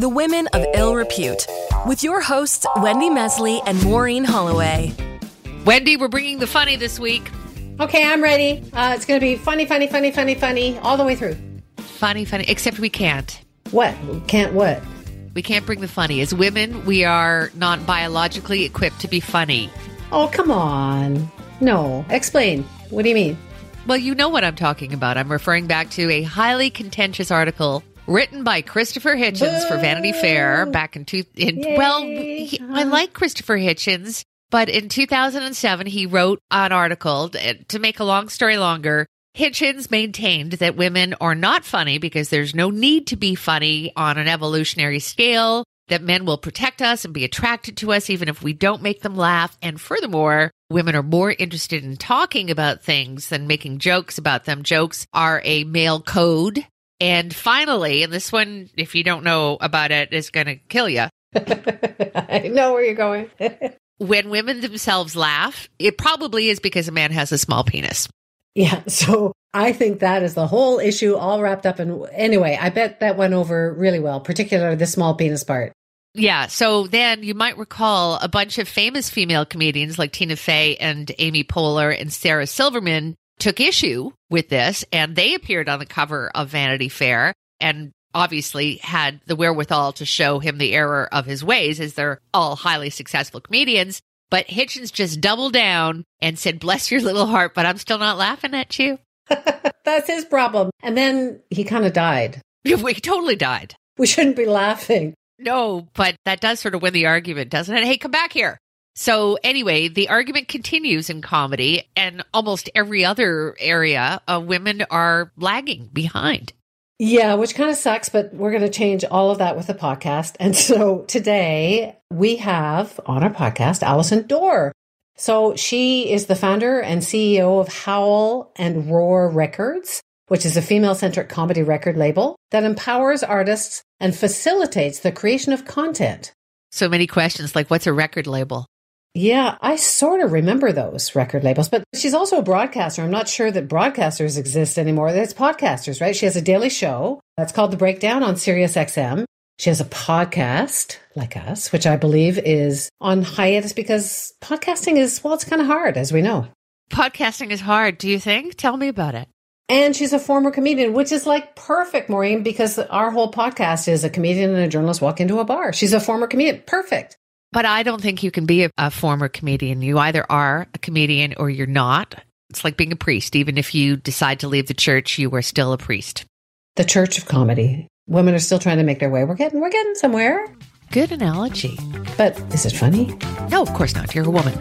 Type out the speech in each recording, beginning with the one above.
The Women of Ill Repute, with your hosts, Wendy Mesley and Maureen Holloway. Wendy, we're bringing the funny this week. Okay, I'm ready. Uh, it's going to be funny, funny, funny, funny, funny, all the way through. Funny, funny, except we can't. What? Can't what? We can't bring the funny. As women, we are not biologically equipped to be funny. Oh, come on. No. Explain. What do you mean? Well, you know what I'm talking about. I'm referring back to a highly contentious article written by Christopher Hitchens for Vanity Fair back in two. In, Yay. well, he, uh-huh. I like Christopher Hitchens, but in 2007 he wrote an article. To make a long story longer, Hitchens maintained that women are not funny because there's no need to be funny on an evolutionary scale. That men will protect us and be attracted to us even if we don't make them laugh. And furthermore, women are more interested in talking about things than making jokes about them. Jokes are a male code. And finally, and this one, if you don't know about it, is going to kill you. I know where you're going. When women themselves laugh, it probably is because a man has a small penis. yeah. So I think that is the whole issue all wrapped up in. Anyway, I bet that went over really well, particularly the small penis part. Yeah. So then you might recall a bunch of famous female comedians like Tina Fey and Amy Poehler and Sarah Silverman took issue with this and they appeared on the cover of Vanity Fair and obviously had the wherewithal to show him the error of his ways as they're all highly successful comedians. But Hitchens just doubled down and said, bless your little heart, but I'm still not laughing at you. That's his problem. And then he kind of died. We totally died. We shouldn't be laughing. No, but that does sort of win the argument, doesn't it? Hey, come back here. So anyway, the argument continues in comedy and almost every other area. Uh, women are lagging behind. Yeah, which kind of sucks, but we're going to change all of that with the podcast. And so today we have on our podcast Allison Dore. So she is the founder and CEO of Howl and Roar Records, which is a female centric comedy record label that empowers artists and facilitates the creation of content. So many questions like, what's a record label? Yeah, I sort of remember those record labels, but she's also a broadcaster. I'm not sure that broadcasters exist anymore. It's podcasters, right? She has a daily show that's called The Breakdown on Sirius XM. She has a podcast like us, which I believe is on hiatus because podcasting is, well, it's kind of hard, as we know. Podcasting is hard, do you think? Tell me about it. And she's a former comedian, which is like perfect, Maureen, because our whole podcast is a comedian and a journalist walk into a bar. She's a former comedian. Perfect. But I don't think you can be a, a former comedian. You either are a comedian or you're not. It's like being a priest. Even if you decide to leave the church, you are still a priest. The church of comedy. Women are still trying to make their way. We're getting, we're getting somewhere. Good analogy. But is it funny? No, of course not. You're a woman.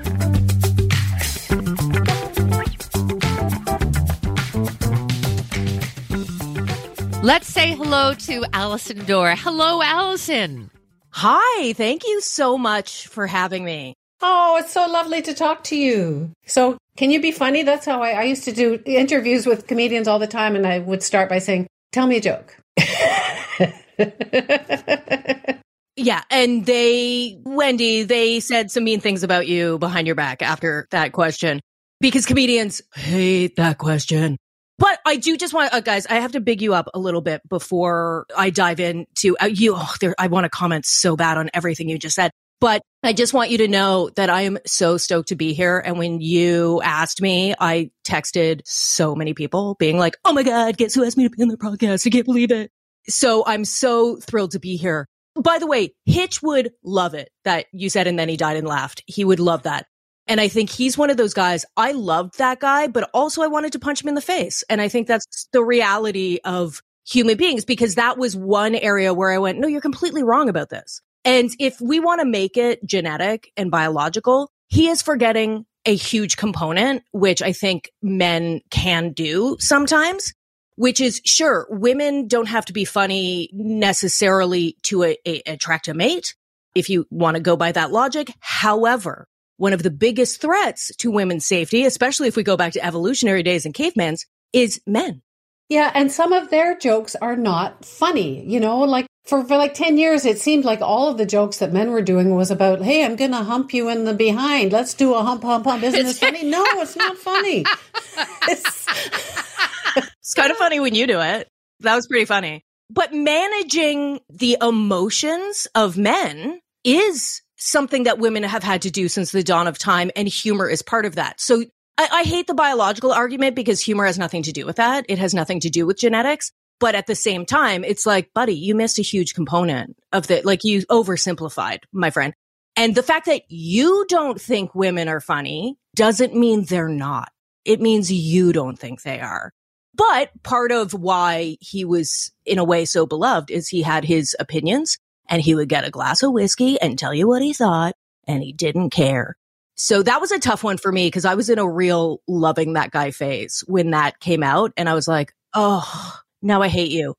Let's say hello to Allison Dore. Hello, Allison. Hi, thank you so much for having me. Oh, it's so lovely to talk to you. So, can you be funny? That's how I, I used to do interviews with comedians all the time, and I would start by saying, Tell me a joke. Yeah, and they, Wendy, they said some mean things about you behind your back after that question because comedians hate that question. But I do just want, uh, guys, I have to big you up a little bit before I dive into uh, you. Oh, there, I want to comment so bad on everything you just said. But I just want you to know that I am so stoked to be here. And when you asked me, I texted so many people being like, Oh my God, guess who asked me to be on their podcast? I can't believe it. So I'm so thrilled to be here. By the way, Hitch would love it that you said, and then he died and laughed. He would love that. And I think he's one of those guys. I loved that guy, but also I wanted to punch him in the face. And I think that's the reality of human beings because that was one area where I went, no, you're completely wrong about this. And if we want to make it genetic and biological, he is forgetting a huge component, which I think men can do sometimes, which is sure, women don't have to be funny necessarily to a, a, attract a mate. If you want to go by that logic. However, one of the biggest threats to women's safety, especially if we go back to evolutionary days and cavemen's, is men. Yeah, and some of their jokes are not funny. You know, like for, for like 10 years, it seemed like all of the jokes that men were doing was about, hey, I'm going to hump you in the behind. Let's do a hump, hump, hump. Isn't this funny? No, it's not funny. It's, It's kind of funny when you do it. That was pretty funny. But managing the emotions of men is something that women have had to do since the dawn of time, and humor is part of that. So I, I, hate the biological argument because humor has nothing to do with that. It has nothing to do with genetics. But at the same time, it's like, buddy, you missed a huge component of the, like you oversimplified, my friend. And the fact that you don't think women are funny doesn't mean they're not. It means you don't think they are. But part of why he was in a way so beloved is he had his opinions and he would get a glass of whiskey and tell you what he thought and he didn't care. So that was a tough one for me because I was in a real loving that guy phase when that came out. And I was like, oh, now I hate you.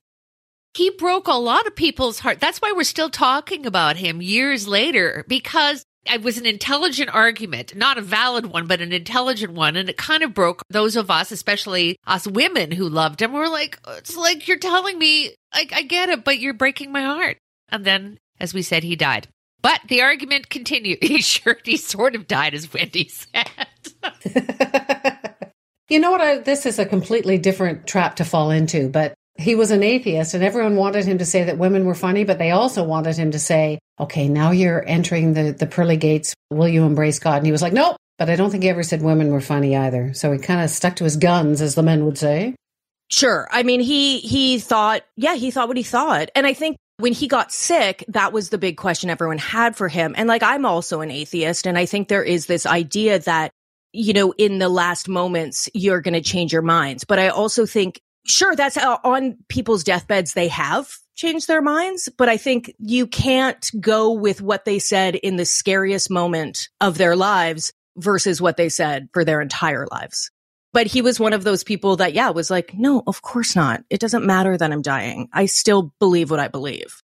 He broke a lot of people's heart. That's why we're still talking about him years later because it was an intelligent argument, not a valid one, but an intelligent one. And it kind of broke those of us, especially us women who loved him. We're like, it's like you're telling me, I, I get it, but you're breaking my heart. And then, as we said, he died. But the argument continued. He sure, he sort of died, as Wendy said. you know what? I, this is a completely different trap to fall into, but he was an atheist and everyone wanted him to say that women were funny, but they also wanted him to say, okay, now you're entering the, the pearly gates. Will you embrace God? And he was like, nope. But I don't think he ever said women were funny either. So he kind of stuck to his guns, as the men would say. Sure. I mean, he, he thought, yeah, he thought what he thought. And I think when he got sick, that was the big question everyone had for him. And like, I'm also an atheist. And I think there is this idea that, you know, in the last moments, you're going to change your minds. But I also think sure, that's how, on people's deathbeds. They have changed their minds, but I think you can't go with what they said in the scariest moment of their lives versus what they said for their entire lives. But he was one of those people that, yeah, was like, no, of course not. It doesn't matter that I'm dying. I still believe what I believe.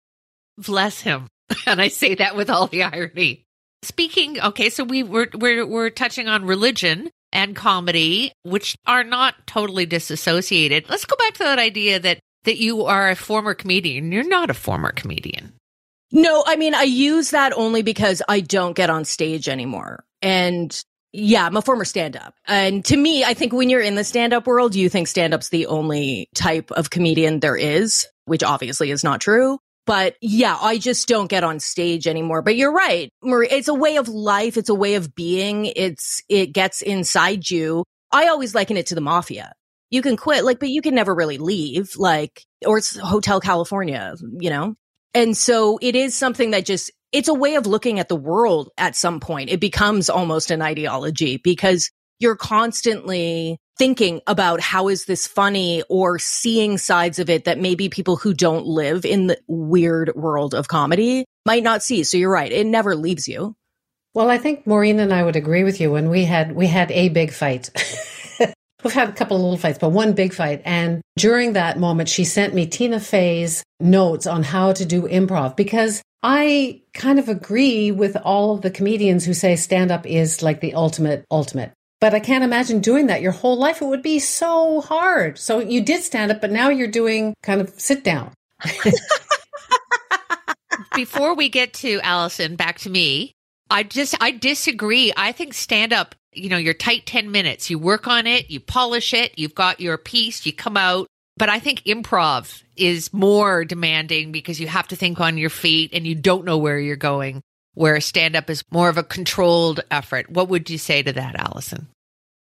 Bless him. And I say that with all the irony. Speaking, okay, so we were, we're, we're touching on religion and comedy, which are not totally disassociated. Let's go back to that idea that that you are a former comedian. You're not a former comedian. No, I mean, I use that only because I don't get on stage anymore. And yeah, I'm a former stand up. And to me, I think when you're in the stand up world, you think stand up's the only type of comedian there is, which obviously is not true. But yeah, I just don't get on stage anymore. But you're right, Marie. It's a way of life. It's a way of being. It's, it gets inside you. I always liken it to the mafia. You can quit, like, but you can never really leave, like, or it's Hotel California, you know? And so it is something that just, it's a way of looking at the world at some point. It becomes almost an ideology because you're constantly thinking about how is this funny or seeing sides of it that maybe people who don't live in the weird world of comedy might not see. So you're right. It never leaves you. Well, I think Maureen and I would agree with you when we had we had a big fight. We've had a couple of little fights, but one big fight. And during that moment, she sent me Tina Fey's notes on how to do improv because I kind of agree with all of the comedians who say stand up is like the ultimate, ultimate. But I can't imagine doing that your whole life. It would be so hard. So you did stand up, but now you're doing kind of sit down. Before we get to Allison, back to me, I just, I disagree. I think stand up, you know, you're tight 10 minutes. You work on it, you polish it, you've got your piece, you come out. But I think improv is more demanding because you have to think on your feet and you don't know where you're going where stand up is more of a controlled effort. What would you say to that, Allison?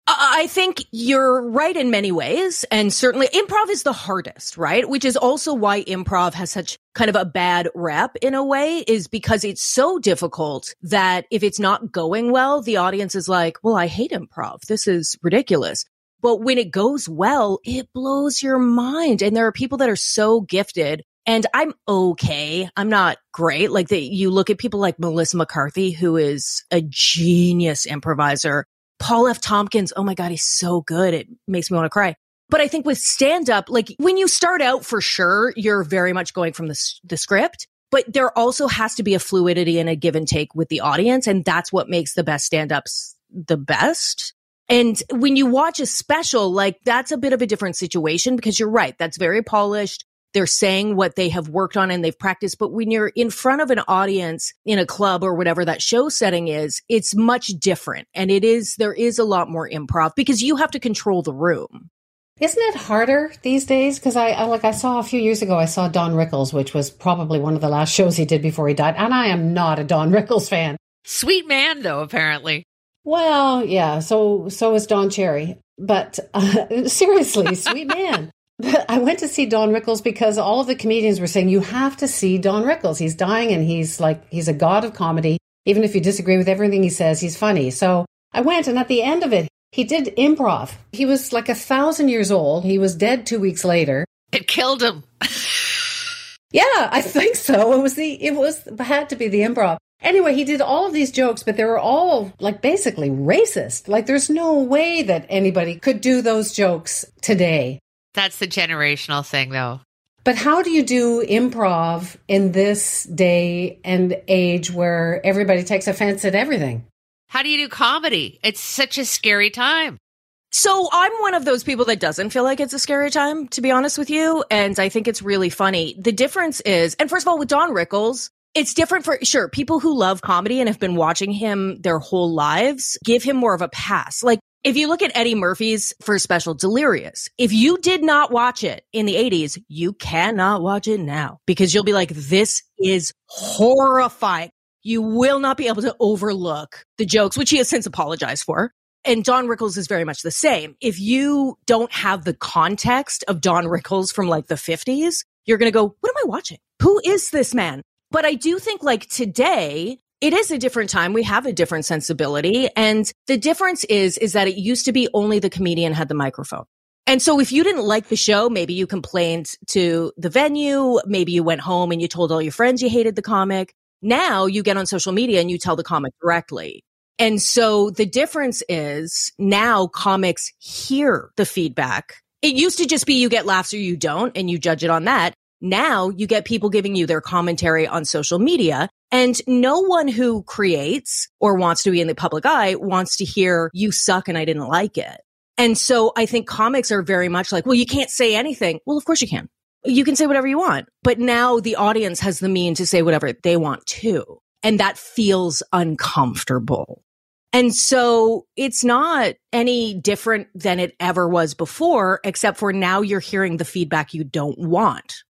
I think you're right in many ways. And certainly improv is the hardest, right? Which is also why improv has such kind of a bad rep in a way is because it's so difficult that if it's not going well, the audience is like, well, I hate improv. This is ridiculous. But when it goes well, it blows your mind. And there are people that are so gifted and I'm okay. I'm not great. Like the, you look at people like Melissa McCarthy, who is a genius improviser. Paul F. Tompkins. Oh my God. He's so good. It makes me want to cry. But I think with stand up, like when you start out for sure, you're very much going from the, the script, but there also has to be a fluidity and a give and take with the audience. And that's what makes the best stand ups the best. And when you watch a special, like that's a bit of a different situation because you're right. That's very polished they're saying what they have worked on and they've practiced. But when you're in front of an audience in a club or whatever that show setting is, it's much different. And it is, there is a lot more improv because you have to control the room. Isn't it harder these days? Because I, I like I saw a few years ago, I saw Don Rickles, which was probably one of the last shows he did before he died, and I am not a Don Rickles fan. Sweet man, though, apparently. Well, yeah. So so is Don Cherry, but uh, seriously, sweet man. I went to see Don Rickles because all of the comedians were saying you have to see Don Rickles. He's dying, and he's like he's a god of comedy. Even if you disagree with everything he says, he's funny. So I went, and at the end of it, he did improv. He was like a thousand years old. He was dead two weeks later. It killed him. yeah, I think so. It was the it was had to be the improv. Anyway, he did all of these jokes, but they were all like basically racist. Like there's no way that anybody could do those jokes today. That's the generational thing though. But how do you do improv in this day and age where everybody takes offense at everything? How do you do comedy? It's such a scary time. So I'm one of those people that doesn't feel like it's a scary time, to be honest with you. And I think it's really funny. The difference is, and first of all, with Don Rickles, it's different for sure. People who love comedy and have been watching him their whole lives give him more of a pass. Like if you look at Eddie Murphy's first special, Delirious, if you did not watch it in the 80s, you cannot watch it now because you'll be like, this is horrifying you will not be able to overlook the jokes, which he has since apologized for. And Don Rickles is very much the same. If you don't have the context of Don Rickles from like the 50s, you're going to go, what am I watching? Who is this man? But I do think like today, it is a different time. We have a different sensibility. And the difference is, is that it used to be only the comedian had the microphone. And so if you didn't like the show, maybe you complained to the venue. Maybe you went home and you told all your friends you hated the comic. Now you get on social media and you tell the comic directly. And so the difference is now comics hear the feedback. It used to just be you get laughs or you don't and you judge it on that. Now you get people giving you their commentary on social media and no one who creates or wants to be in the public eye wants to hear you suck and I didn't like it. And so I think comics are very much like, well, you can't say anything. Well, of course you can you can say whatever you want, but now the audience has the mean to say whatever they want to. And that feels uncomfortable. And so it's not any different than it ever was before, except for now you're hearing the feedback you don't want.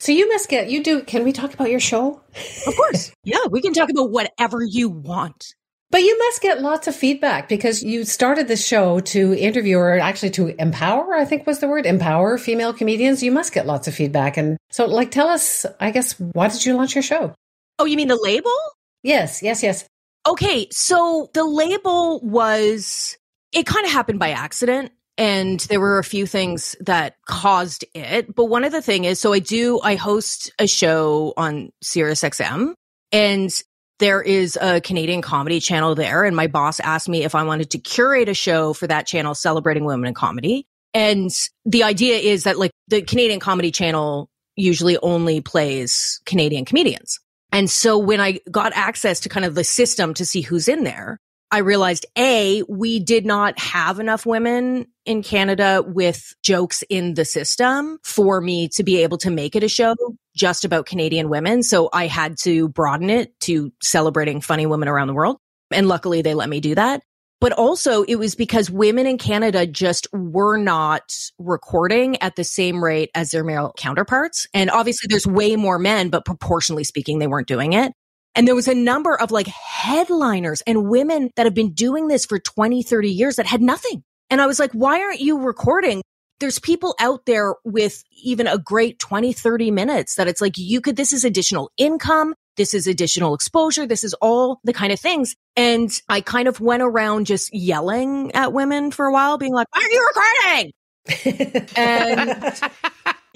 So you must get, you do, can we talk about your show? Of course. yeah, we can talk about whatever you want. But you must get lots of feedback because you started the show to interview or actually to empower, I think was the word, empower female comedians. You must get lots of feedback. And so, like, tell us, I guess, why did you launch your show? Oh, you mean the label? Yes, yes, yes. Okay. So the label was, it kind of happened by accident. And there were a few things that caused it. But one of the thing is, so I do, I host a show on Sirius XM and there is a Canadian comedy channel there. And my boss asked me if I wanted to curate a show for that channel celebrating women in comedy. And the idea is that like the Canadian comedy channel usually only plays Canadian comedians. And so when I got access to kind of the system to see who's in there, I realized A, we did not have enough women in Canada with jokes in the system for me to be able to make it a show just about Canadian women. So I had to broaden it to celebrating funny women around the world. And luckily they let me do that. But also it was because women in Canada just were not recording at the same rate as their male counterparts. And obviously there's way more men, but proportionally speaking, they weren't doing it. And there was a number of like headliners and women that have been doing this for 20, 30 years that had nothing. And I was like, why aren't you recording? There's people out there with even a great 20, 30 minutes that it's like, you could, this is additional income. This is additional exposure. This is all the kind of things. And I kind of went around just yelling at women for a while, being like, why aren't you recording? and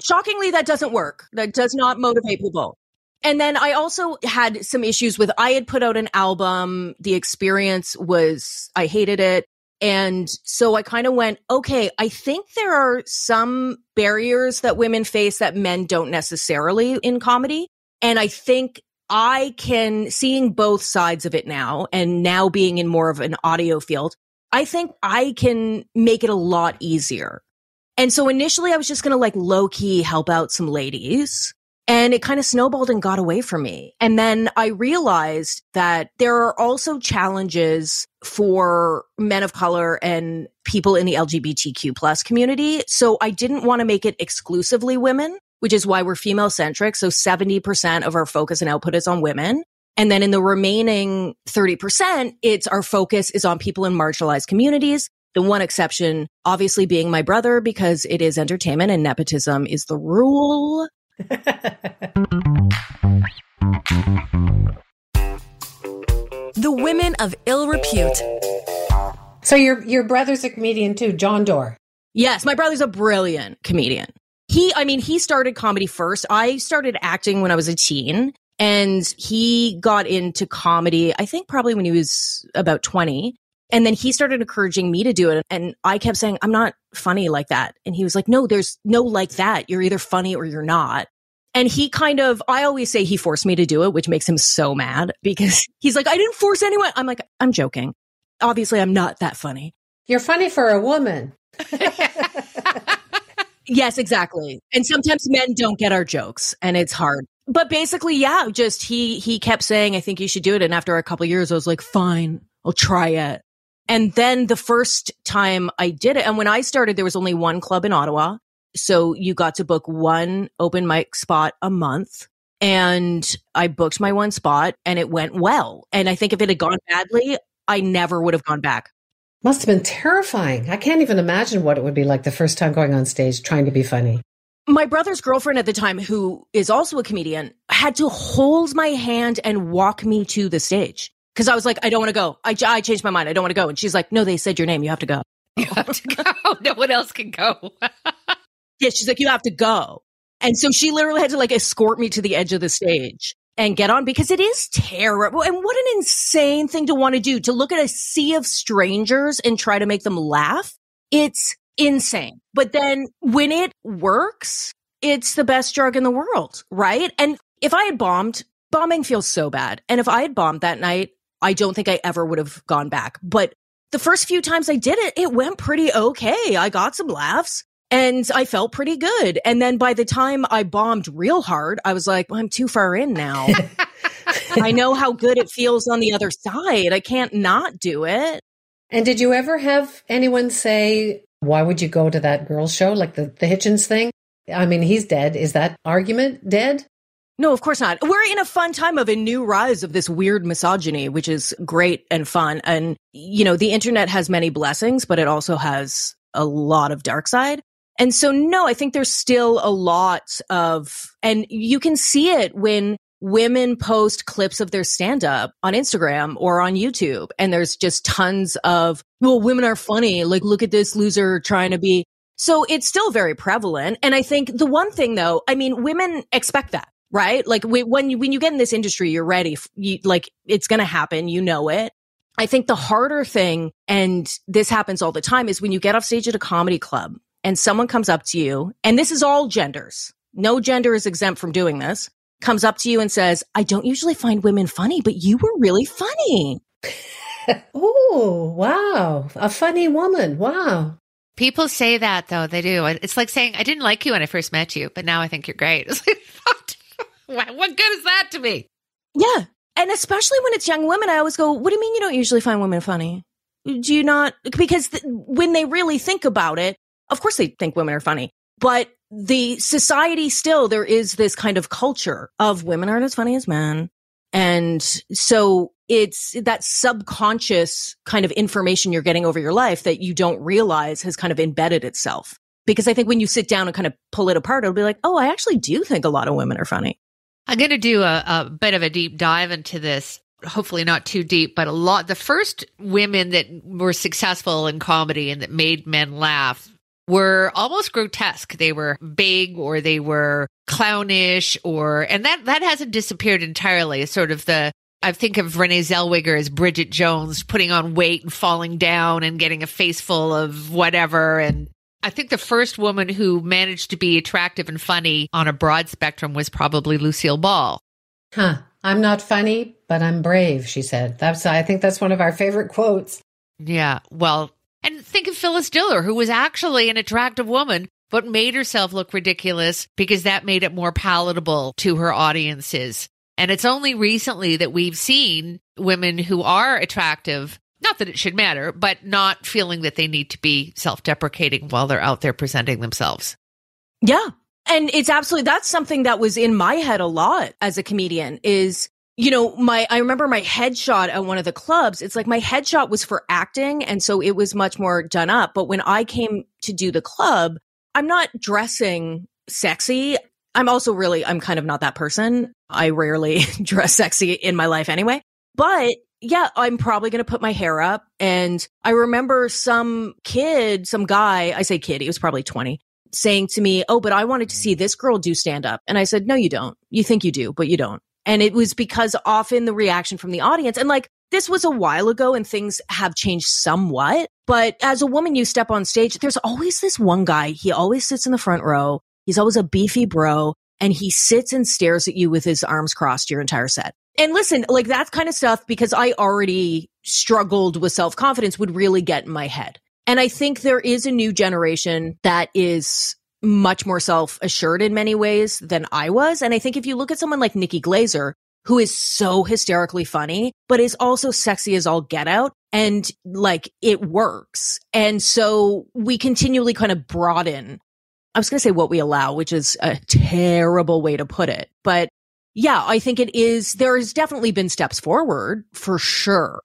shockingly, that doesn't work. That does not motivate people. And then I also had some issues with I had put out an album. The experience was I hated it. And so I kind of went, okay, I think there are some barriers that women face that men don't necessarily in comedy. And I think I can seeing both sides of it now and now being in more of an audio field, I think I can make it a lot easier. And so initially I was just going to like low key help out some ladies And it kind of snowballed and got away from me. And then I realized that there are also challenges for men of color and people in the LGBTQ plus community. So I didn't want to make it exclusively women, which is why we're female centric. So 70% of our focus and output is on women. And then in the remaining 30%, it's our focus is on people in marginalized communities. The one exception, obviously being my brother, because it is entertainment and nepotism is the rule. The women of ill repute. So your your brother's a comedian too, John Dore. Yes, my brother's a brilliant comedian. He, I mean, he started comedy first. I started acting when I was a teen and he got into comedy, I think probably when he was about 20. And then he started encouraging me to do it. And I kept saying, I'm not funny like that. And he was like, no, there's no like that. You're either funny or you're not. And he kind of, I always say he forced me to do it, which makes him so mad because he's like, I didn't force anyone. I'm like, I'm joking. Obviously, I'm not that funny. You're funny for a woman. yes, exactly. And sometimes men don't get our jokes and it's hard. But basically, yeah, just he, he kept saying, I think you should do it. And after a couple years, I was like, fine, I'll try it. And then the first time I did it, and when I started, there was only one club in Ottawa. So you got to book one open mic spot a month. And I booked my one spot and it went well. And I think if it had gone badly, I never would have gone back. Must have been terrifying. I can't even imagine what it would be like the first time going on stage trying to be funny. My brother's girlfriend at the time, who is also a comedian, had to hold my hand and walk me to the stage because I was like, I don't want to go. I, I changed my mind. I don't want to go. And she's like, No, they said your name. You have to go. You have to go. No one else can go. yeah, she's like, You have to go. And so she literally had to like escort me to the edge of the stage and get on because it is terrible. And what an insane thing to want to do to look at a sea of strangers and try to make them laugh. It's insane. But then when it works, it's the best drug in the world, right? And if I had bombed, bombing feels so bad. And if I had bombed that night, I don't think I ever would have gone back. But the first few times I did it, it went pretty okay. I got some laughs and I felt pretty good. And then by the time I bombed real hard, I was like, well, I'm too far in now. I know how good it feels on the other side. I can't not do it. And did you ever have anyone say, why would you go to that girl show? Like the, the Hitchens thing? I mean, he's dead. Is that argument dead? No, of course not. We're in a fun time of a new rise of this weird misogyny, which is great and fun. And, you know, the internet has many blessings, but it also has a lot of dark side. And so, no, I think there's still a lot of, and you can see it when women post clips of their stand up on Instagram or on YouTube. And there's just tons of, well, women are funny. Like, look at this loser trying to be. So it's still very prevalent. And I think the one thing though, I mean, women expect that, right? Like when you, when you get in this industry, you're ready. You, like it's going to happen. You know it. I think the harder thing, and this happens all the time, is when you get off stage at a comedy club and someone comes up to you, and this is all genders. No gender is exempt from doing this comes up to you and says, I don't usually find women funny, but you were really funny. oh, wow. A funny woman. Wow. People say that though. They do. It's like saying, I didn't like you when I first met you, but now I think you're great. It's like, what, what good is that to me? Yeah. And especially when it's young women, I always go, what do you mean you don't usually find women funny? Do you not? Because th- when they really think about it, of course they think women are funny, but the society still, there is this kind of culture of women aren't as funny as men. And so it's that subconscious kind of information you're getting over your life that you don't realize has kind of embedded itself. Because I think when you sit down and kind of pull it apart, it'll be like, oh, I actually do think a lot of women are funny. I'm going to do a, a bit of a deep dive into this. Hopefully not too deep, but a lot. The first women that were successful in comedy and that made men laugh were almost grotesque. They were big or they were clownish or, and that, that hasn't disappeared entirely. Sort of the, I think of Renee Zellweger as Bridget Jones putting on weight and falling down and getting a face full of whatever. And I think the first woman who managed to be attractive and funny on a broad spectrum was probably Lucille Ball. Huh. I'm not funny, but I'm brave, she said. That's I think that's one of our favorite quotes. Yeah. Well, and think of Phyllis Diller, who was actually an attractive woman, but made herself look ridiculous because that made it more palatable to her audiences. And it's only recently that we've seen women who are attractive, not that it should matter, but not feeling that they need to be self deprecating while they're out there presenting themselves. Yeah. And it's absolutely, that's something that was in my head a lot as a comedian is, you know, my, I remember my headshot at one of the clubs. It's like my headshot was for acting. And so it was much more done up. But when I came to do the club, I'm not dressing sexy. I'm also really, I'm kind of not that person. I rarely dress sexy in my life anyway. But yeah, I'm probably going to put my hair up. And I remember some kid, some guy, I say kid, he was probably 20, saying to me, Oh, but I wanted to see this girl do stand up. And I said, No, you don't. You think you do, but you don't. And it was because often the reaction from the audience, and like this was a while ago and things have changed somewhat. But as a woman, you step on stage, there's always this one guy. He always sits in the front row. He's always a beefy bro and he sits and stares at you with his arms crossed your entire set. And listen, like that kind of stuff, because I already struggled with self confidence would really get in my head. And I think there is a new generation that is much more self assured in many ways than I was. And I think if you look at someone like Nikki Glazer, who is so hysterically funny, but is also sexy as all get out. And like it works. And so we continually kind of broaden. I was going to say what we allow, which is a terrible way to put it. But yeah, I think it is. There has definitely been steps forward for sure.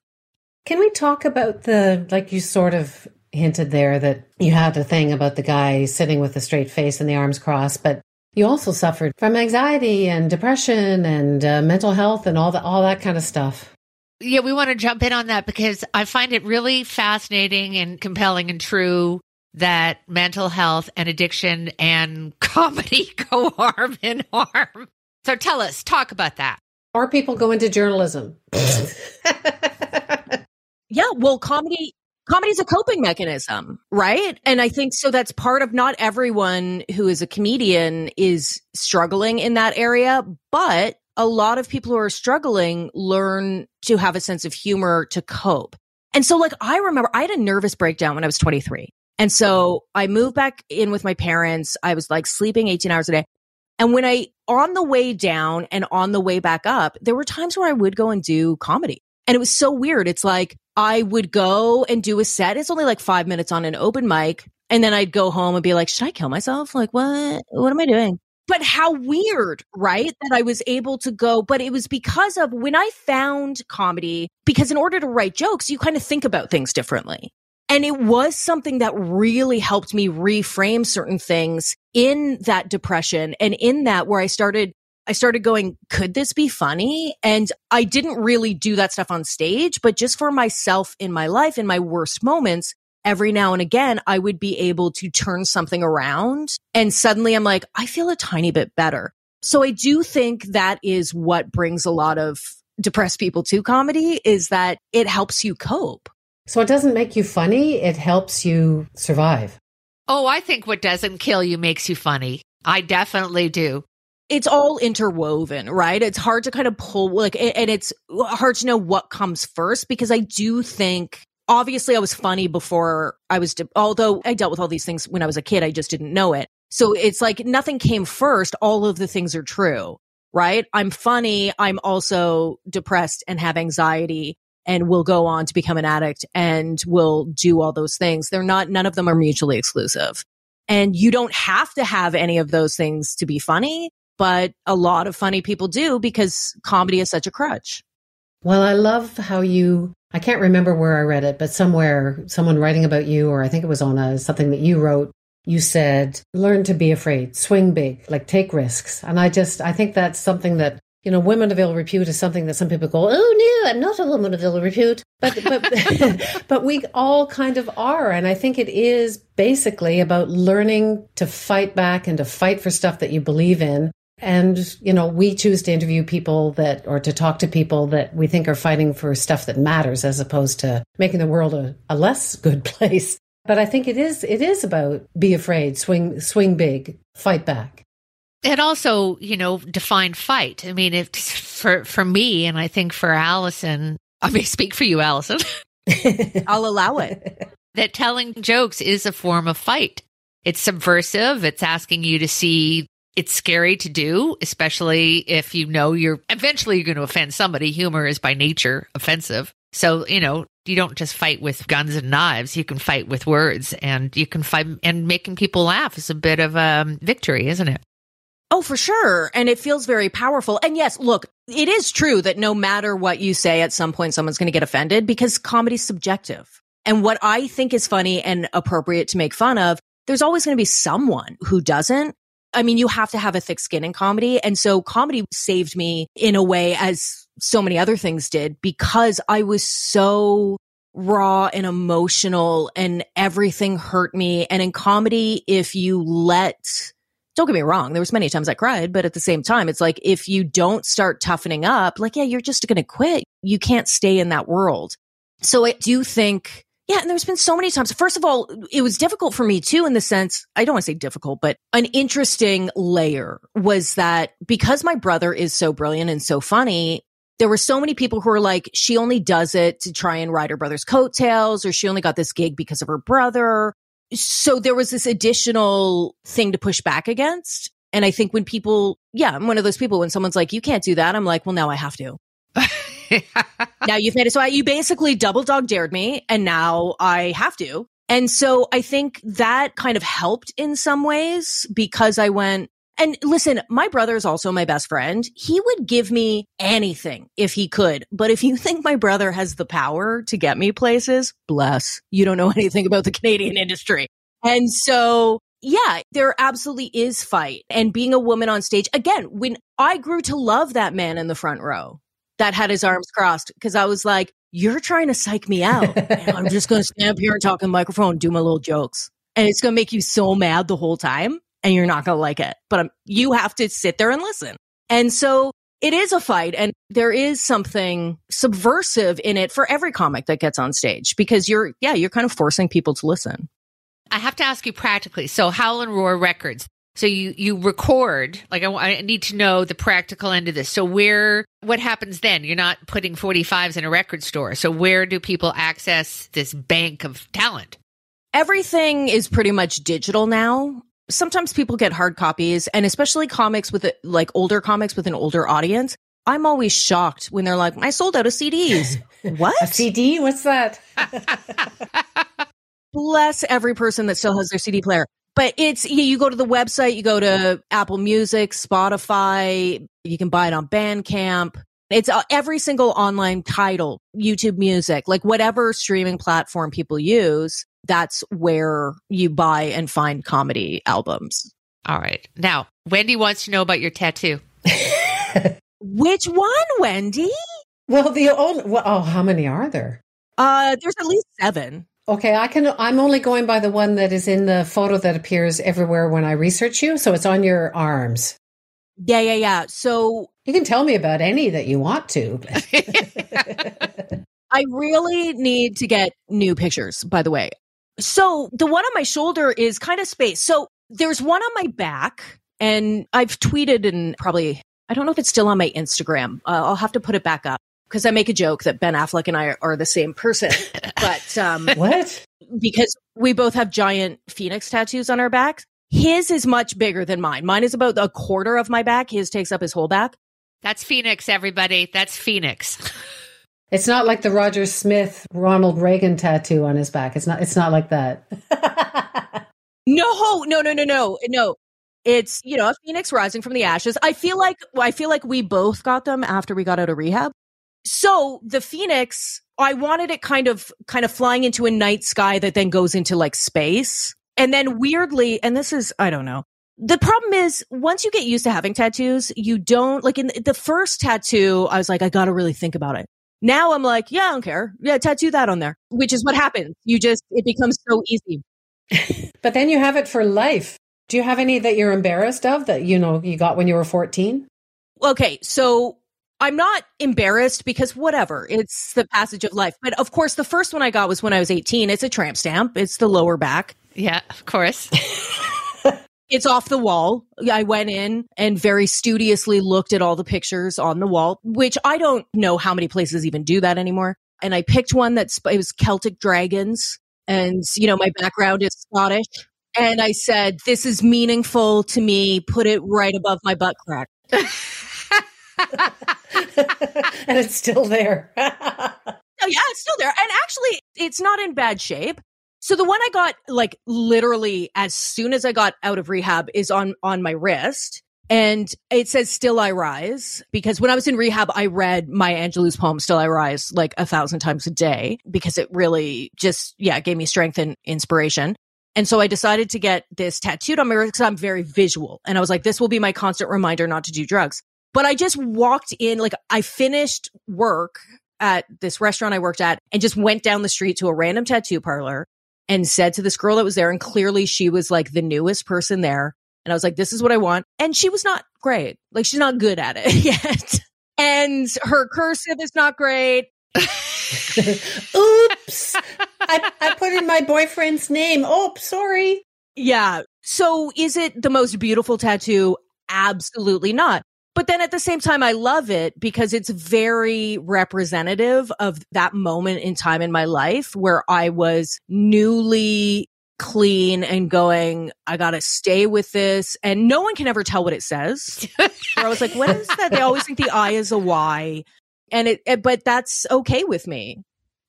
Can we talk about the, like you sort of hinted there that you had a thing about the guy sitting with a straight face and the arms crossed, but you also suffered from anxiety and depression and uh, mental health and all that, all that kind of stuff. Yeah, we want to jump in on that because I find it really fascinating and compelling and true that mental health and addiction and comedy go arm in arm. So tell us, talk about that. Or people go into journalism. yeah, well, comedy comedy is a coping mechanism, right? And I think so that's part of not everyone who is a comedian is struggling in that area, but a lot of people who are struggling learn to have a sense of humor to cope. And so like I remember I had a nervous breakdown when I was 23. And so I moved back in with my parents. I was like sleeping 18 hours a day. And when I, on the way down and on the way back up, there were times where I would go and do comedy. And it was so weird. It's like I would go and do a set. It's only like five minutes on an open mic. And then I'd go home and be like, should I kill myself? Like, what? What am I doing? But how weird, right? That I was able to go. But it was because of when I found comedy, because in order to write jokes, you kind of think about things differently. And it was something that really helped me reframe certain things in that depression and in that where I started I started going, could this be funny? And I didn't really do that stuff on stage, but just for myself in my life, in my worst moments, every now and again, I would be able to turn something around. And suddenly I'm like, I feel a tiny bit better. So I do think that is what brings a lot of depressed people to comedy is that it helps you cope. So it doesn't make you funny, it helps you survive. Oh, I think what doesn't kill you makes you funny. I definitely do. It's all interwoven, right? It's hard to kind of pull, like, and it's hard to know what comes first because I do think, obviously, I was funny before I was, de- although I dealt with all these things when I was a kid, I just didn't know it. So it's like nothing came first. All of the things are true, right? I'm funny. I'm also depressed and have anxiety and will go on to become an addict and will do all those things. They're not, none of them are mutually exclusive. And you don't have to have any of those things to be funny, but a lot of funny people do because comedy is such a crutch. Well, I love how you, I can't remember where I read it, but somewhere, someone writing about you, or I think it was on a, something that you wrote, you said, learn to be afraid, swing big, like take risks. And I just, I think that's something that you know, women of ill repute is something that some people go, oh no, I'm not a woman of ill repute. But but but we all kind of are. And I think it is basically about learning to fight back and to fight for stuff that you believe in. And, you know, we choose to interview people that or to talk to people that we think are fighting for stuff that matters as opposed to making the world a, a less good place. But I think it is it is about be afraid, swing swing big, fight back and also, you know, define fight. I mean, if for for me, and I think for Allison, I may speak for you, Allison. I'll allow it. that telling jokes is a form of fight. It's subversive. It's asking you to see it's scary to do, especially if you know you're eventually you're going to offend somebody. Humor is by nature offensive. So, you know, you don't just fight with guns and knives. You can fight with words and you can fight and making people laugh is a bit of a um, victory, isn't it? Oh, for sure. And it feels very powerful. And yes, look, it is true that no matter what you say, at some point someone's going to get offended because comedy's subjective. And what I think is funny and appropriate to make fun of, there's always going to be someone who doesn't. I mean, you have to have a thick skin in comedy. And so comedy saved me in a way as so many other things did because I was so raw and emotional and everything hurt me. And in comedy, if you let, don't get me wrong, there was many times I cried, but at the same time, it's like if you don't start toughening up, like, yeah, you're just going to quit. You can't stay in that world. So I do think yeah, and there's been so many times. First of all, it was difficult for me too, in the sense, I don't want to say difficult, but an interesting layer was that because my brother is so brilliant and so funny, there were so many people who were like, she only does it to try and ride her brother's coattails, or she only got this gig because of her brother. So there was this additional thing to push back against. And I think when people, yeah, I'm one of those people when someone's like, you can't do that. I'm like, well, now I have to. now you've made it. So I, you basically double dog dared me and now I have to. And so I think that kind of helped in some ways because I went, and listen, my brother is also my best friend. He would give me anything if he could. But if you think my brother has the power to get me places, bless, you don't know anything about the Canadian industry. And so yeah, there absolutely is fight. And being a woman on stage, again, when I grew to love that man in the front row, that had his arms crossed because I was like, you're trying to psych me out. I'm just going to stand up here and talk in the microphone, do my little jokes. And it's going to make you so mad the whole time and you're not going to like it. But um, you have to sit there and listen. And so it is a fight and there is something subversive in it for every comic that gets on stage because you're, yeah, you're kind of forcing people to listen. I have to ask you practically. So Howl and Roar Records, so you you record like I, I, need to know the practical end of this. So where what happens then? You're not putting 45s in a record store. So where do people access this bank of talent? Everything is pretty much digital now. Sometimes people get hard copies and especially comics with a, like older comics with an older audience. I'm always shocked when they're like, "I sold out of CDs." what? A CD? What's that? Bless every person that still has their CD player but it's you, you go to the website, you go to Apple Music, Spotify, you can buy it on Bandcamp. It's uh, every single online title, YouTube Music, like whatever streaming platform people use, that's where you buy and find comedy albums. All right. Now, Wendy wants to know about your tattoo. Which one, Wendy? Well, the only, well, oh, how many are there? Uh, there's at least seven. Okay, I can. I'm only going by the one that is in the photo that appears everywhere when I research you. So it's on your arms. Yeah, yeah, yeah. So you can tell me about any that you want to. I really need to get new pictures, by the way. So the one on my shoulder is kind of space. So there's one on my back, and I've tweeted and probably, I don't know if it's still on my Instagram. Uh, I'll have to put it back up because I make a joke that Ben Affleck and I are the same person. But um, what? Because we both have giant phoenix tattoos on our backs. His is much bigger than mine. Mine is about a quarter of my back. His takes up his whole back. That's Phoenix, everybody. That's Phoenix. It's not like the Roger Smith Ronald Reagan tattoo on his back. It's not. It's not like that. no, no, no, no, no, no. It's you know a phoenix rising from the ashes. I feel like I feel like we both got them after we got out of rehab. So the Phoenix, I wanted it kind of, kind of flying into a night sky that then goes into like space. And then weirdly, and this is, I don't know. The problem is once you get used to having tattoos, you don't like in the first tattoo, I was like, I got to really think about it. Now I'm like, yeah, I don't care. Yeah, tattoo that on there, which is what happens. You just, it becomes so easy. but then you have it for life. Do you have any that you're embarrassed of that, you know, you got when you were 14? Okay. So I'm not embarrassed because whatever, it's the passage of life. But of course, the first one I got was when I was 18. It's a tramp stamp. It's the lower back. Yeah, of course. it's off the wall. I went in and very studiously looked at all the pictures on the wall, which I don't know how many places even do that anymore. And I picked one that's it was Celtic dragons, and you know my background is Scottish, And I said, This is meaningful to me. Put it right above my butt crack. and it's still there. oh, yeah, it's still there. And actually, it's not in bad shape. So the one I got like literally as soon as I got out of rehab is on on my wrist. And it says Still I Rise because when I was in rehab, I read Maya Angelou's poem Still I Rise like a thousand times a day because it really just, yeah, gave me strength and inspiration. And so I decided to get this tattooed on my wrist because I'm very visual. And I was like, this will be my constant reminder not to do drugs. But I just walked in, like I finished work at this restaurant I worked at and just went down the street to a random tattoo parlor and said to this girl that was there, and clearly she was like the newest person there. And I was like, this is what I want. And she was not great. Like she's not good at it yet. and her cursive is not great. Oops. I, I put in my boyfriend's name. Oh, sorry. Yeah. So is it the most beautiful tattoo? Absolutely not. But then at the same time, I love it because it's very representative of that moment in time in my life where I was newly clean and going, I got to stay with this. And no one can ever tell what it says. where I was like, what is that? They always think the I is a Y. And it, it, but that's okay with me.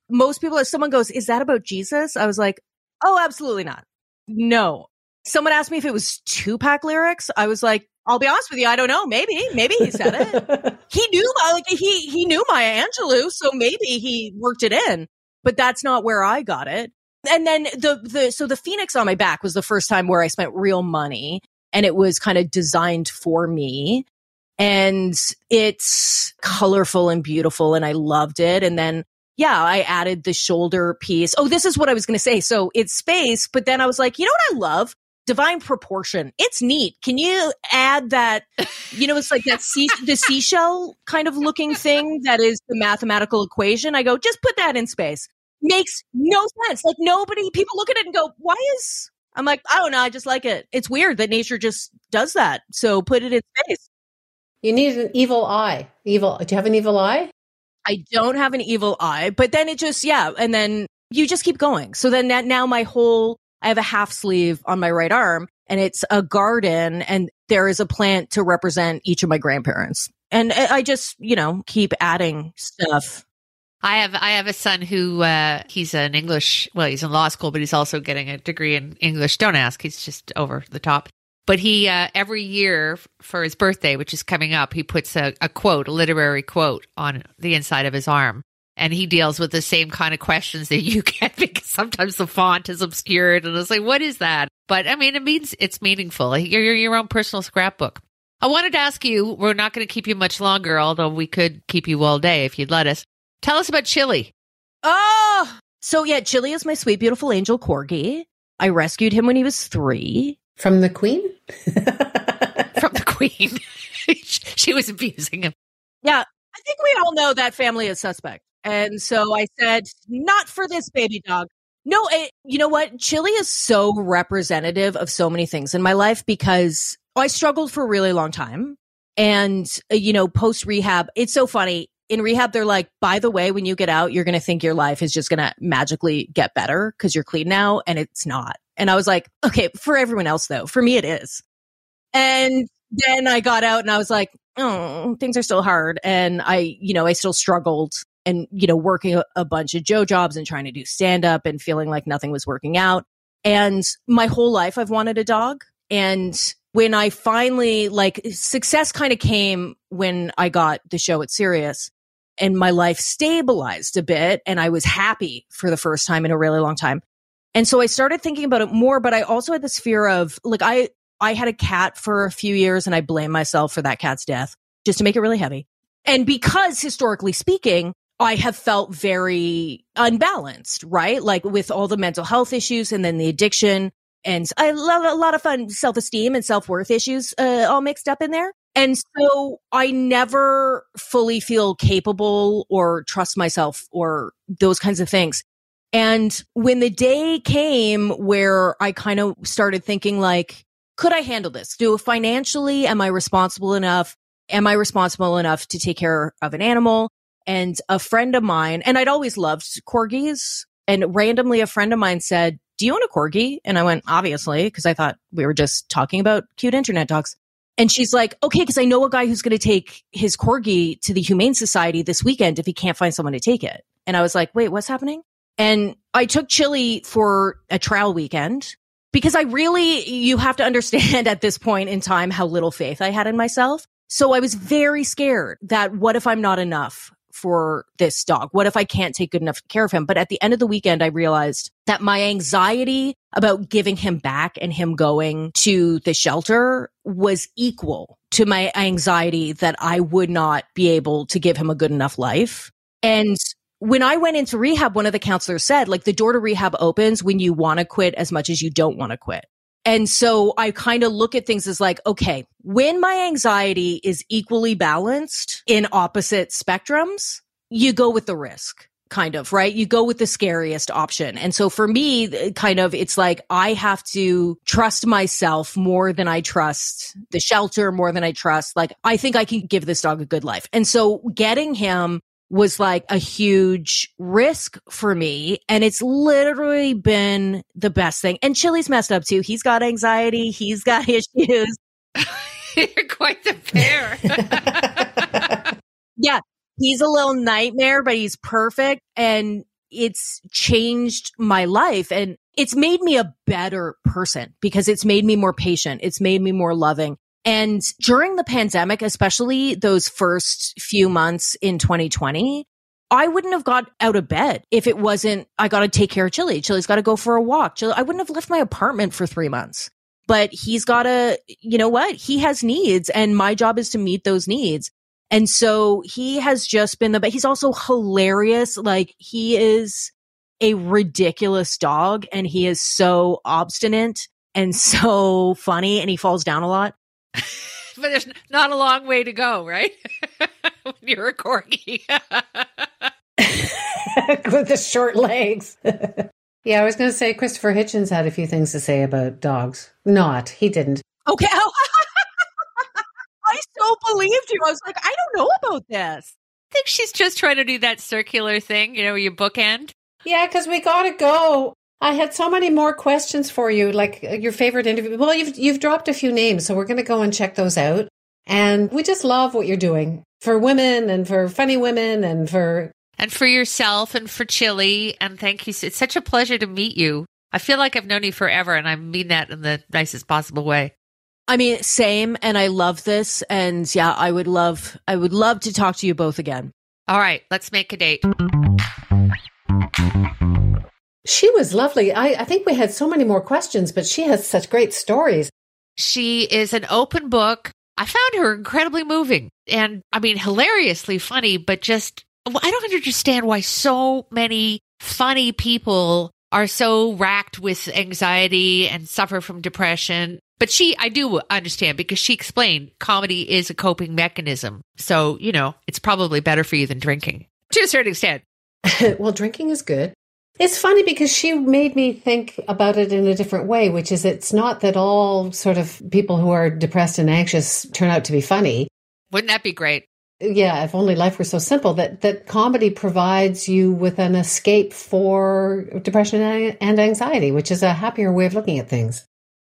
Most people, if someone goes, is that about Jesus? I was like, oh, absolutely not. No. Someone asked me if it was Tupac lyrics. I was like, I'll be honest with you, I don't know. Maybe, maybe he said it. he knew, like he he knew Maya Angelou, so maybe he worked it in. But that's not where I got it. And then the the so the phoenix on my back was the first time where I spent real money, and it was kind of designed for me, and it's colorful and beautiful, and I loved it. And then yeah, I added the shoulder piece. Oh, this is what I was going to say. So it's space, but then I was like, you know what I love? Divine proportion. It's neat. Can you add that? You know, it's like that sea, the seashell kind of looking thing that is the mathematical equation. I go, just put that in space. Makes no sense. Like nobody, people look at it and go, why is, I'm like, I don't know. I just like it. It's weird that nature just does that. So put it in space. You need an evil eye. Evil. Do you have an evil eye? I don't have an evil eye, but then it just, yeah. And then you just keep going. So then that now my whole I have a half sleeve on my right arm and it's a garden and there is a plant to represent each of my grandparents. And I just, you know, keep adding stuff. I have I have a son who uh, he's an English well he's in law school but he's also getting a degree in English. Don't ask, he's just over the top. But he uh, every year for his birthday, which is coming up, he puts a, a quote, a literary quote, on the inside of his arm and he deals with the same kind of questions that you get because sometimes the font is obscured. And it's like what is that? But i mean it means it's meaningful. You're, you're your own personal scrapbook. I wanted to ask you we're not going to keep you much longer although we could keep you all day if you'd let us. Tell us about chili. Oh so yeah chili is my sweet beautiful angel corgi. I rescued him when he was three. From the queen? From the queen. She was abusing him. Yeah I think we all know that family is suspect. And so I said, not for this baby dog. No, it, you know what? Chili is so representative of so many things in my life because I struggled for a really long time. And, uh, you know, post rehab, it's so funny. In rehab, they're like, by the way, when you get out, you're going to think your life is just going to magically get better because you're clean now. And it's not. And I was like, okay, for everyone else though, for me, it is. And then I got out and I was like, oh, things are still hard. And I, you know, I still struggled and, you know, working a, a bunch of Joe jobs and trying to do stand up and feeling like nothing was working out. And my whole life I've wanted a dog. And when I finally like success kind of came when I got the show at Sirius and my life stabilized a bit and I was happy for the first time in a really long time. And so I started thinking about it more, but I also had this fear of like I I had a cat for a few years and I blame myself for that cat's death just to make it really heavy. And because historically speaking, I have felt very unbalanced, right? Like with all the mental health issues and then the addiction and a lot of fun self esteem and self worth issues uh, all mixed up in there. And so I never fully feel capable or trust myself or those kinds of things. And when the day came where I kind of started thinking like, could I handle this? Do financially, am I responsible enough? Am I responsible enough to take care of an animal? And a friend of mine, and I'd always loved corgis. And randomly, a friend of mine said, Do you own a corgi? And I went, Obviously, because I thought we were just talking about cute internet dogs. And she's like, Okay, because I know a guy who's going to take his corgi to the Humane Society this weekend if he can't find someone to take it. And I was like, Wait, what's happening? And I took Chili for a trial weekend because I really, you have to understand at this point in time how little faith I had in myself. So I was very scared that what if I'm not enough for this dog? What if I can't take good enough care of him? But at the end of the weekend, I realized that my anxiety about giving him back and him going to the shelter was equal to my anxiety that I would not be able to give him a good enough life. And when I went into rehab, one of the counselors said, like, the door to rehab opens when you want to quit as much as you don't want to quit. And so I kind of look at things as like, okay, when my anxiety is equally balanced in opposite spectrums, you go with the risk kind of, right? You go with the scariest option. And so for me, kind of, it's like I have to trust myself more than I trust the shelter, more than I trust. Like, I think I can give this dog a good life. And so getting him was like a huge risk for me. And it's literally been the best thing. And Chili's messed up too. He's got anxiety. He's got issues. You're quite the pair. yeah. He's a little nightmare, but he's perfect. And it's changed my life and it's made me a better person because it's made me more patient. It's made me more loving. And during the pandemic, especially those first few months in 2020, I wouldn't have got out of bed if it wasn't, I got to take care of Chili. Chili's got to go for a walk. Chili, I wouldn't have left my apartment for three months. But he's got to, you know what? He has needs and my job is to meet those needs. And so he has just been the, but he's also hilarious. Like he is a ridiculous dog and he is so obstinate and so funny and he falls down a lot. but there's not a long way to go, right? when you're a corgi. With the short legs. yeah, I was going to say Christopher Hitchens had a few things to say about dogs. Not, he didn't. Okay. I so believed you. I was like, I don't know about this. I think she's just trying to do that circular thing, you know, you bookend. Yeah, because we got to go. I had so many more questions for you, like uh, your favorite interview. Well, you've you've dropped a few names, so we're going to go and check those out. And we just love what you're doing for women and for funny women and for and for yourself and for Chili. And thank you. It's such a pleasure to meet you. I feel like I've known you forever, and I mean that in the nicest possible way. I mean, same. And I love this. And yeah, I would love, I would love to talk to you both again. All right, let's make a date. She was lovely. I, I think we had so many more questions, but she has such great stories. She is an open book. I found her incredibly moving and I mean, hilariously funny, but just, I don't understand why so many funny people are so racked with anxiety and suffer from depression. But she, I do understand because she explained comedy is a coping mechanism. So, you know, it's probably better for you than drinking to a certain extent. well, drinking is good. It's funny because she made me think about it in a different way, which is it's not that all sort of people who are depressed and anxious turn out to be funny. Wouldn't that be great? Yeah, if only life were so simple that that comedy provides you with an escape for depression and anxiety, which is a happier way of looking at things.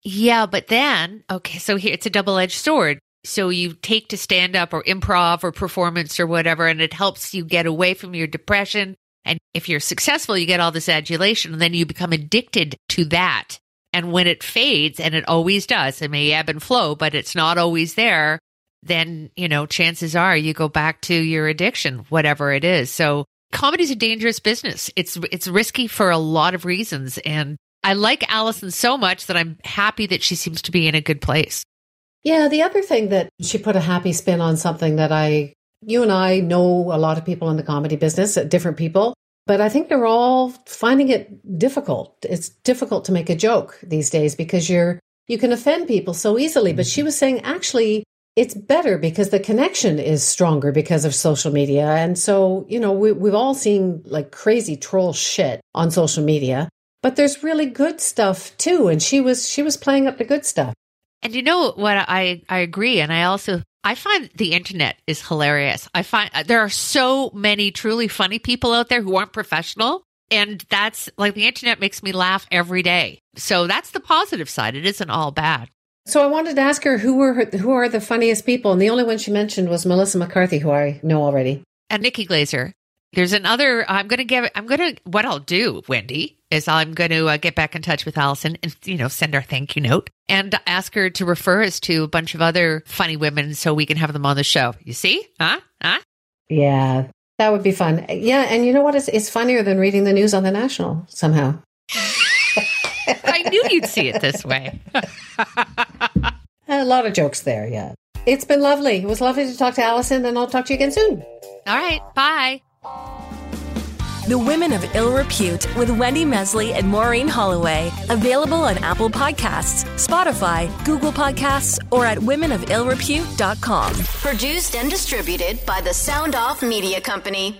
Yeah, but then, okay, so here it's a double-edged sword. So you take to stand up or improv or performance or whatever, and it helps you get away from your depression and if you're successful, you get all this adulation and then you become addicted to that. And when it fades, and it always does, it may ebb and flow, but it's not always there, then, you know, chances are you go back to your addiction, whatever it is. So comedy's a dangerous business. It's, it's risky for a lot of reasons. And I like Allison so much that I'm happy that she seems to be in a good place. Yeah. The other thing that she put a happy spin on something that I you and I know a lot of people in the comedy business, uh, different people, but I think they're all finding it difficult. It's difficult to make a joke these days because you're you can offend people so easily. But she was saying actually it's better because the connection is stronger because of social media. And so, you know, we, we've all seen like crazy troll shit on social media, but there's really good stuff too. And she was, she was playing up the good stuff. And you know what? I, I agree. And I also I find the internet is hilarious. I find uh, there are so many truly funny people out there who aren't professional And that's like the internet makes me laugh every day. So that's the positive side. It isn't all bad. So I wanted to ask her who were her, who are the funniest people, and the only one she mentioned was Melissa McCarthy, who I know already. And Nikki Glazer. There's another. I'm going to give. I'm going to. What I'll do, Wendy, is I'm going to uh, get back in touch with Allison and you know send her thank you note and ask her to refer us to a bunch of other funny women so we can have them on the show. You see? Huh? Huh? Yeah, that would be fun. Yeah, and you know what? It's it's funnier than reading the news on the National somehow. I knew you'd see it this way. a lot of jokes there. Yeah, it's been lovely. It was lovely to talk to Allison, and I'll talk to you again soon. All right. Bye. The Women of Ill Repute with Wendy Mesley and Maureen Holloway. Available on Apple Podcasts, Spotify, Google Podcasts, or at womenofillrepute.com. Produced and distributed by the Sound Off Media Company.